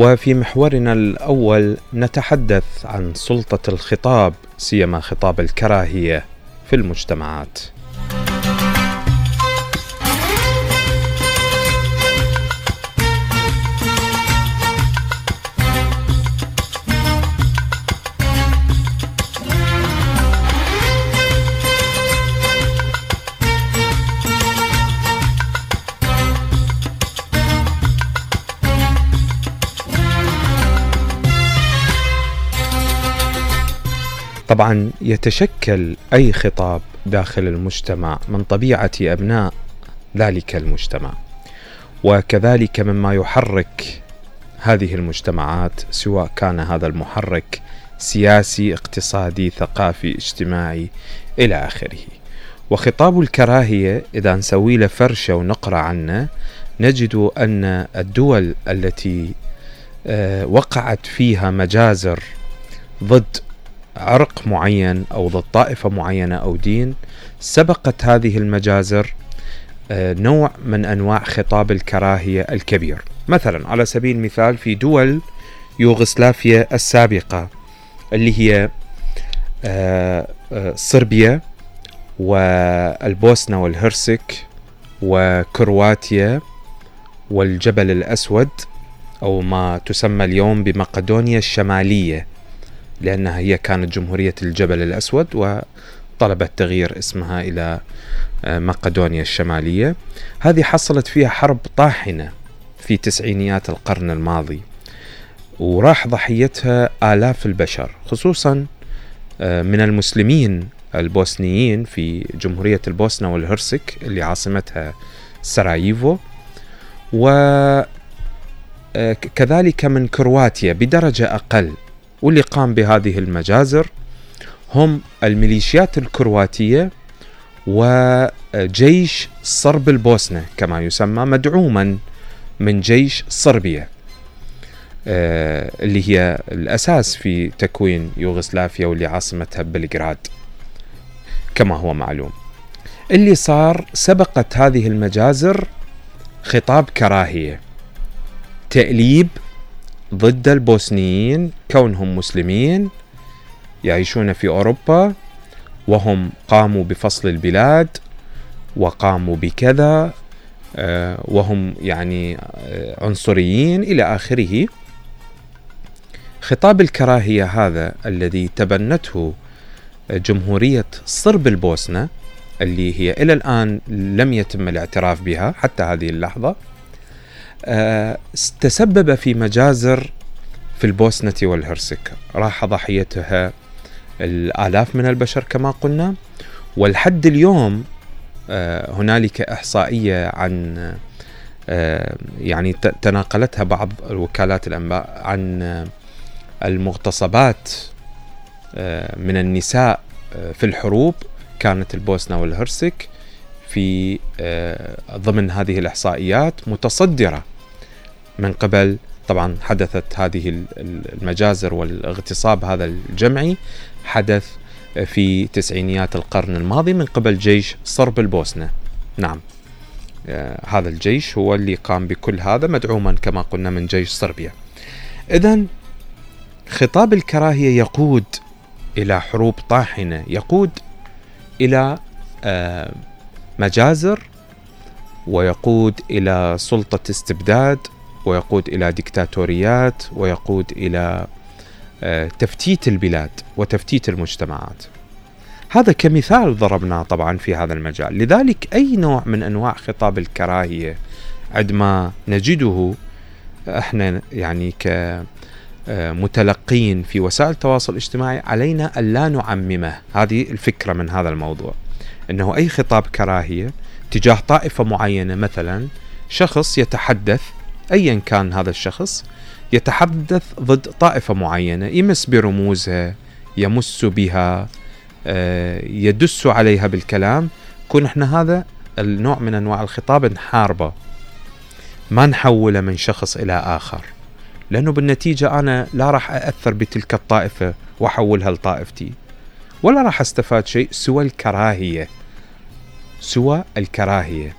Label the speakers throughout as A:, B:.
A: وفي محورنا الأول نتحدث عن سلطة الخطاب سيما خطاب الكراهية في المجتمعات. طبعا يتشكل أي خطاب داخل المجتمع من طبيعة أبناء ذلك المجتمع. وكذلك مما يحرك هذه المجتمعات سواء كان هذا المحرك سياسي اقتصادي ثقافي اجتماعي إلى آخره. وخطاب الكراهية إذا نسوي له فرشة ونقرأ عنه نجد أن الدول التي آه، وقعت فيها مجازر ضد عرق معين أو ضد طائفة معينة أو دين سبقت هذه المجازر آه، نوع من أنواع خطاب الكراهية الكبير. مثلا على سبيل المثال في دول يوغسلافيا السابقة اللي هي آه، آه، صربيا والبوسنة والهرسك وكرواتيا والجبل الأسود أو ما تسمى اليوم بمقدونيا الشمالية. لأنها هي كانت جمهورية الجبل الأسود وطلبت تغيير اسمها إلى آه، مقدونيا الشمالية. هذه حصلت فيها حرب طاحنة في تسعينيات القرن الماضي وراح ضحيتها آلاف البشر خصوصا آه، من المسلمين البوسنيين في جمهورية البوسنة والهرسك اللي عاصمتها سراييفو. و آه، من كرواتيا بدرجة أقل. واللي قام بهذه المجازر هم الميليشيات الكرواتية وجيش صرب البوسنة كما يسمى مدعوما من جيش صربيا. آه، اللي هي الأساس في تكوين يوغسلافيا واللي عاصمتها بلغراد كما هو معلوم. اللي صار سبقت هذه المجازر خطاب كراهية تأليب ضد البوسنيين كونهم مسلمين يعيشون في أوروبا وهم قاموا بفصل البلاد وقاموا بكذا آه، وهم يعني آه، عنصريين إلى آخره. خطاب الكراهية هذا الذي تبنته جمهورية صرب البوسنة اللي هي إلى الآن لم يتم الاعتراف بها حتى هذه اللحظة. آه، تسبب في مجازر في البوسنة والهرسك. راح ضحيتها الآلاف من البشر كما قلنا. والحد اليوم آه، هنالك إحصائية عن آه، يعني تناقلتها بعض وكالات الأنباء عن المغتصبات من النساء في الحروب. كانت البوسنة والهرسك في ضمن هذه الإحصائيات متصدرة. من قبل. طبعا حدثت هذه المجازر والاغتصاب هذا الجمعي. حدث في تسعينيات القرن الماضي من قبل جيش صرب البوسنة. نعم. آه هذا الجيش هو اللي قام بكل هذا مدعوما كما قلنا من جيش صربيا. إذا خطاب الكراهية يقود إلى حروب طاحنة يقود إلى آه مجازر ويقود إلى سلطة استبداد ويقود إلى ديكتاتوريات ويقود إلى آه، تفتيت البلاد وتفتيت المجتمعات. هذا كمثال ضربناه طبعا في هذا المجال، لذلك أي نوع من أنواع خطاب الكراهية عندما نجده إحنا يعني كمتلقين آه، في وسائل التواصل الاجتماعي علينا أن لا نعممه، هذه الفكرة من هذا الموضوع. إنه أي خطاب كراهية تجاه طائفة معينة مثلا شخص يتحدث ايا كان هذا الشخص يتحدث ضد طائفة معينة يمس برموزها يمس بها آه، يدس عليها بالكلام. كون إحنا هذا النوع من أنواع الخطاب نحاربه ما نحوله من شخص إلى آخر. لأنه بالنتيجة أنا لا راح اثر بتلك الطائفة وأحولها لطائفتي. ولا راح أستفاد شيء سوى الكراهية سوى الكراهية.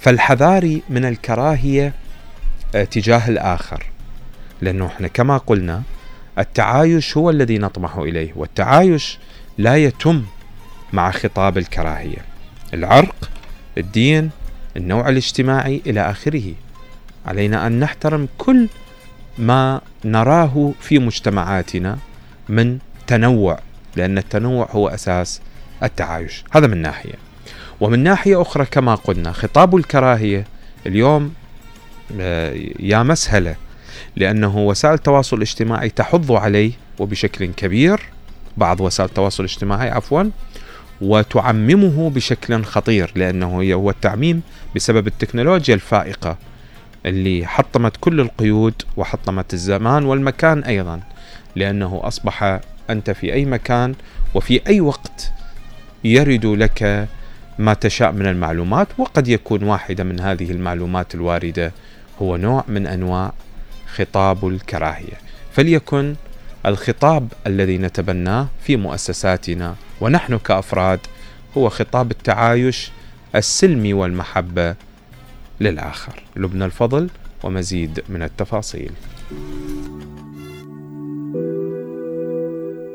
A: فالحذاري من الكراهية تجاه الآخر. لأنه إحنا كما قلنا التعايش هو الذي نطمح إليه والتعايش لا يتم مع خطاب الكراهية. العرق الدين النوع الاجتماعي إلى آخره. علينا أن نحترم كل ما نراه في مجتمعاتنا من تنوع لأن التنوع هو أساس التعايش. هذا من ناحية. ومن ناحية أخرى كما قلنا خطاب الكراهية اليوم آه، يا مسهلة لأنه وسائل التواصل الاجتماعي تحض عليه وبشكل كبير بعض وسائل التواصل الاجتماعي عفوا وتعممه بشكل خطير لأنه هو التعميم بسبب التكنولوجيا الفائقة اللي حطمت كل القيود وحطمت الزمان والمكان أيضا لأنه أصبح أنت في أي مكان وفي أي وقت يرد لك ما تشاء من المعلومات وقد يكون واحدة من هذه المعلومات الواردة هو نوع من أنواع خطاب الكراهية. فليكن الخطاب الذي نتبناه في مؤسساتنا ونحن كأفراد هو خطاب التعايش السلمي والمحبة للآخر. لبنى الفضل ومزيد من التفاصيل.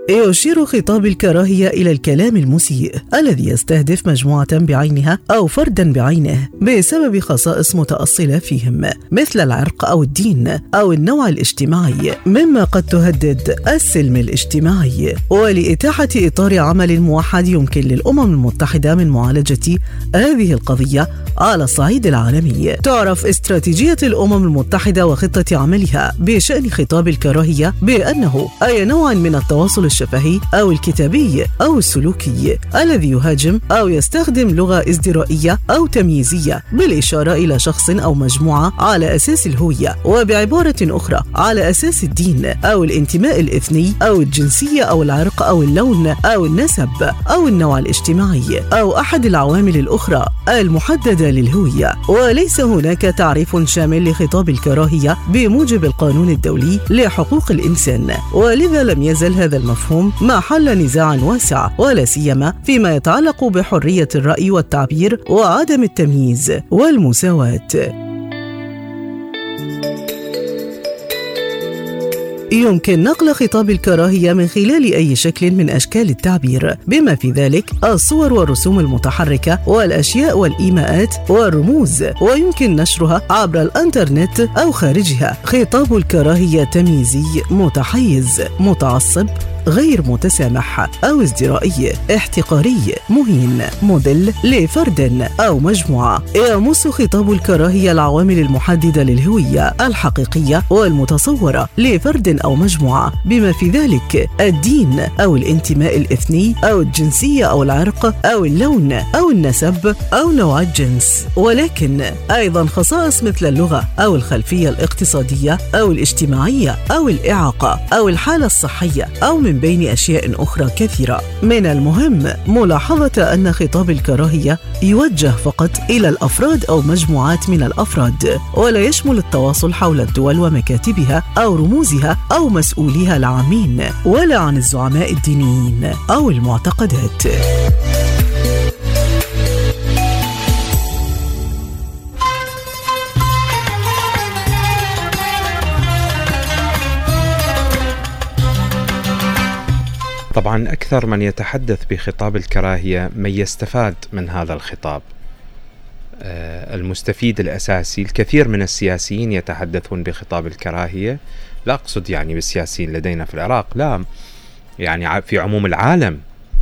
B: يشير خطاب الكراهية إلى الكلام المسيء الذي يستهدف مجموعة بعينها أو فردا بعينه بسبب خصائص متأصلة فيهم مثل العرق أو الدين أو النوع الاجتماعي مما قد تهدد السلم الاجتماعي. ولإتاحة إطار عمل موحد يمكن للأمم المتحدة من معالجة هذه القضية على الصعيد العالمي. تعرف استراتيجية الأمم المتحدة وخطة عملها بشأن خطاب الكراهية بأنه أي نوع من التواصل الشفهي أو الكتابي أو السلوكي الذي يهاجم أو يستخدم لغة ازدرائية أو تمييزية بالإشارة إلى شخص أو مجموعة على أساس الهوية وبعبارة أخرى على أساس الدين أو الانتماء الإثني أو الجنسية أو العرق أو اللون أو النسب أو النوع الاجتماعي أو أحد العوامل الأخرى المحددة للهوية. وليس هناك تعريف شامل لخطاب الكراهية بموجب القانون الدولي لحقوق الإنسان. ولذا لم يزل هذا المفهوم. محل نزاع واسع ولا سيما فيما يتعلق بحرية الرأي والتعبير وعدم التمييز والمساواة. يمكن نقل خطاب الكراهية من خلال أي شكل من أشكال التعبير بما في ذلك الصور والرسوم المتحركة والأشياء والإيماءات والرموز ويمكن نشرها عبر الإنترنت أو خارجها. خطاب الكراهية تمييزي متحيز متعصب غير متسامح أو ازدرائي احتقاري مهين مدل لفرد أو مجموعة. يمس خطاب الكراهية العوامل المحددة للهوية الحقيقية والمتصورة لفرد أو مجموعة. بما في ذلك الدين أو الانتماء الإثني أو الجنسية أو العرق أو اللون أو النسب أو نوع الجنس. ولكن أيضا خصائص مثل اللغة أو الخلفية الاقتصادية أو الاجتماعية أو الإعاقة أو الحالة الصحية أو من من بين أشياء أخرى كثيرة. من المهم ملاحظة أن خطاب الكراهية يوجه فقط إلى الأفراد أو مجموعات من الأفراد ولا يشمل التواصل حول الدول ومكاتبها أو رموزها أو مسؤوليها العامين ولا عن الزعماء الدينيين أو المعتقدات.
A: طبعا أكثر من يتحدث بخطاب الكراهية من يستفاد من هذا الخطاب. آه، المستفيد الأساسي الكثير من السياسيين يتحدثون بخطاب الكراهية. لا أقصد يعني بالسياسيين لدينا في العراق لا. يعني في عموم العالم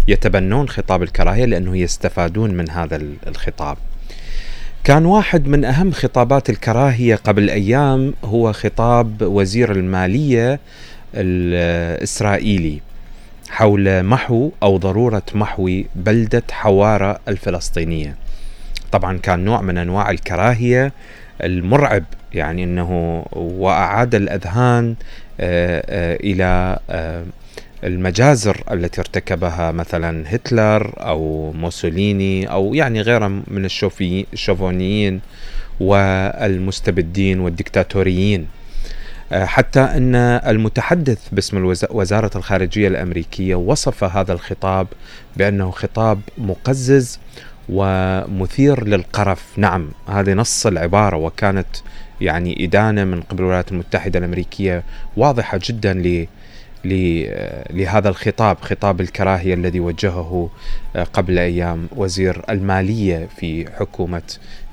A: يتبنون خطاب الكراهية لأنه يستفادون من هذا الخطاب. كان واحد من أهم خطابات الكراهية قبل أيام هو خطاب وزير المالية الإسرائيلي حول محو أو ضرورة محو بلدة حوارة الفلسطينية. طبعا كان نوع من أنواع الكراهية المرعب يعني إنه وأعاد الأذهان آه، آه، إلى آه، المجازر التي ارتكبها مثلا هتلر أو موسوليني أو يعني غيره من الشوفونيين والمستبدين والدكتاتوريين آه، حتى أن المتحدث باسم وزارة الخارجية الأمريكية وصف هذا الخطاب بأنه خطاب مقزز ومثير للقرف، نعم هذه نص العبارة وكانت يعني إدانة من قبل الولايات المتحدة الأمريكية واضحة جدا لهذا الخطاب خطاب الكراهية الذي وجهه قبل أيام وزير المالية في حكومة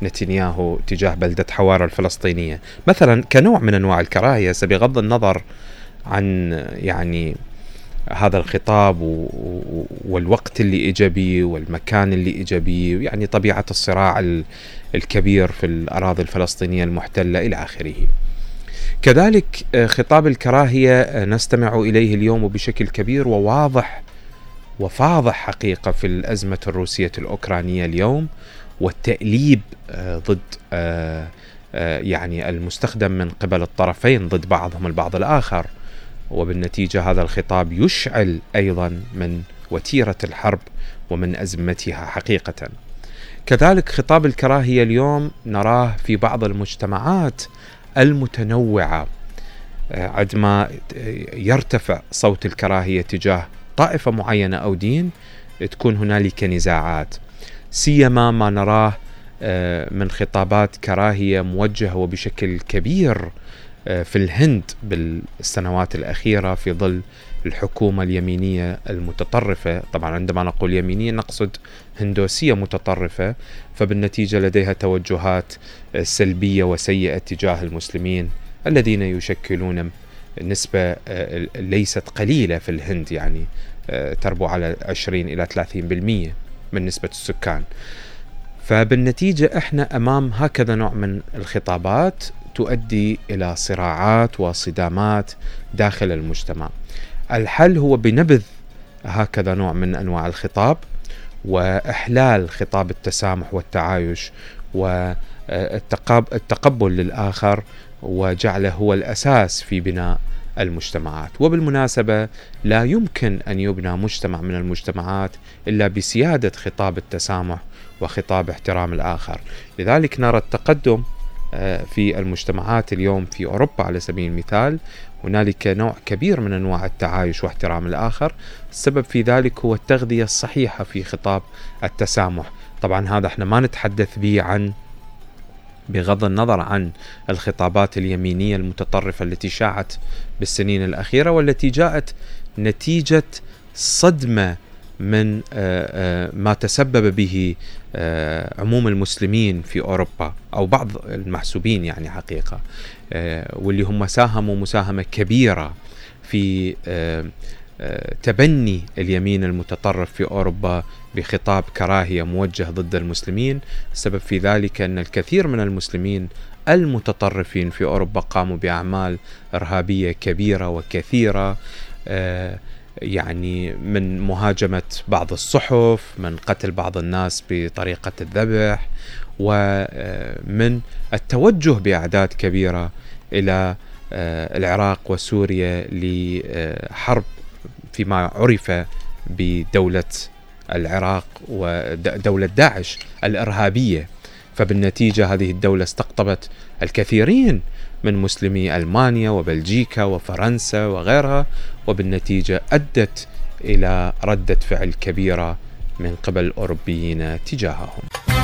A: نتنياهو تجاه بلدة حوارة الفلسطينية مثلا كنوع من أنواع الكراهية بغض النظر عن يعني هذا الخطاب والوقت اللي اجى والمكان اللي اجى يعني طبيعة الصراع الكبير في الأراضي الفلسطينية المحتلة إلى آخره. كذلك آه، خطاب الكراهية آه، نستمع إليه اليوم بشكل كبير وواضح وفاضح حقيقة في الأزمة الروسية الأوكرانية اليوم والتأليب آه، ضد يعني المستخدم من قبل الطرفين ضد بعضهم البعض الآخر وبالنتيجة هذا الخطاب يشعل أيضا من وتيرة الحرب ومن أزمتها حقيقة. كذلك خطاب الكراهية اليوم نراه في بعض المجتمعات المتنوعة. آه، عندما يرتفع صوت الكراهية تجاه طائفة معينة أو دين تكون هنالك نزاعات. سيما ما نراه آه، من خطابات كراهية موجهة وبشكل كبير في الهند بالسنوات الأخيرة في ظل الحكومة اليمينية المتطرفة. طبعا عندما نقول يمينية نقصد هندوسية متطرفة فبالنتيجة لديها توجهات آه، سلبية وسيئة تجاه المسلمين الذين يشكلون نسبة آه، ليست قليلة في الهند يعني تربو على 20 إلى 30% من نسبة السكان. فبالنتيجة إحنا أمام هكذا نوع من الخطابات. تؤدي إلى صراعات وصدامات داخل المجتمع. الحل هو بنبذ هكذا نوع من أنواع الخطاب وإحلال خطاب التسامح والتعايش والتقبل للآخر وجعله هو الأساس في بناء المجتمعات وبالمناسبة لا يمكن أن يبنى مجتمع من المجتمعات إلا بسيادة خطاب التسامح وخطاب احترام الآخر لذلك نرى التقدم في المجتمعات اليوم في أوروبا على سبيل المثال هنالك نوع كبير من أنواع التعايش واحترام الآخر، السبب في ذلك هو التغذية الصحيحة في خطاب التسامح، طبعا هذا إحنا ما نتحدث به عن بغض النظر عن الخطابات اليمينية المتطرفة التي شاعت بالسنين الأخيرة والتي جاءت نتيجة صدمة من آه، آه، ما تسبب به آه، عموم المسلمين في أوروبا أو بعض المحسوبين يعني حقيقة واللي هم ساهموا مساهمة كبيرة في تبني اليمين المتطرف في أوروبا بخطاب كراهية موجه ضد المسلمين، السبب في ذلك أن الكثير من المسلمين المتطرفين في أوروبا قاموا بأعمال إرهابية كبيرة وكثيرة يعني من مهاجمة بعض الصحف من قتل بعض الناس بطريقة الذبح ومن التوجه بأعداد كبيرة إلى آه، العراق وسوريا لحرب فيما عرف بدولة العراق ودولة داعش الإرهابية. فبالنتيجة هذه الدولة استقطبت الكثيرين من مسلمي ألمانيا وبلجيكا وفرنسا وغيرها وبالنتيجة أدت إلى ردة فعل كبيرة من قبل الاوروبيين تجاههم.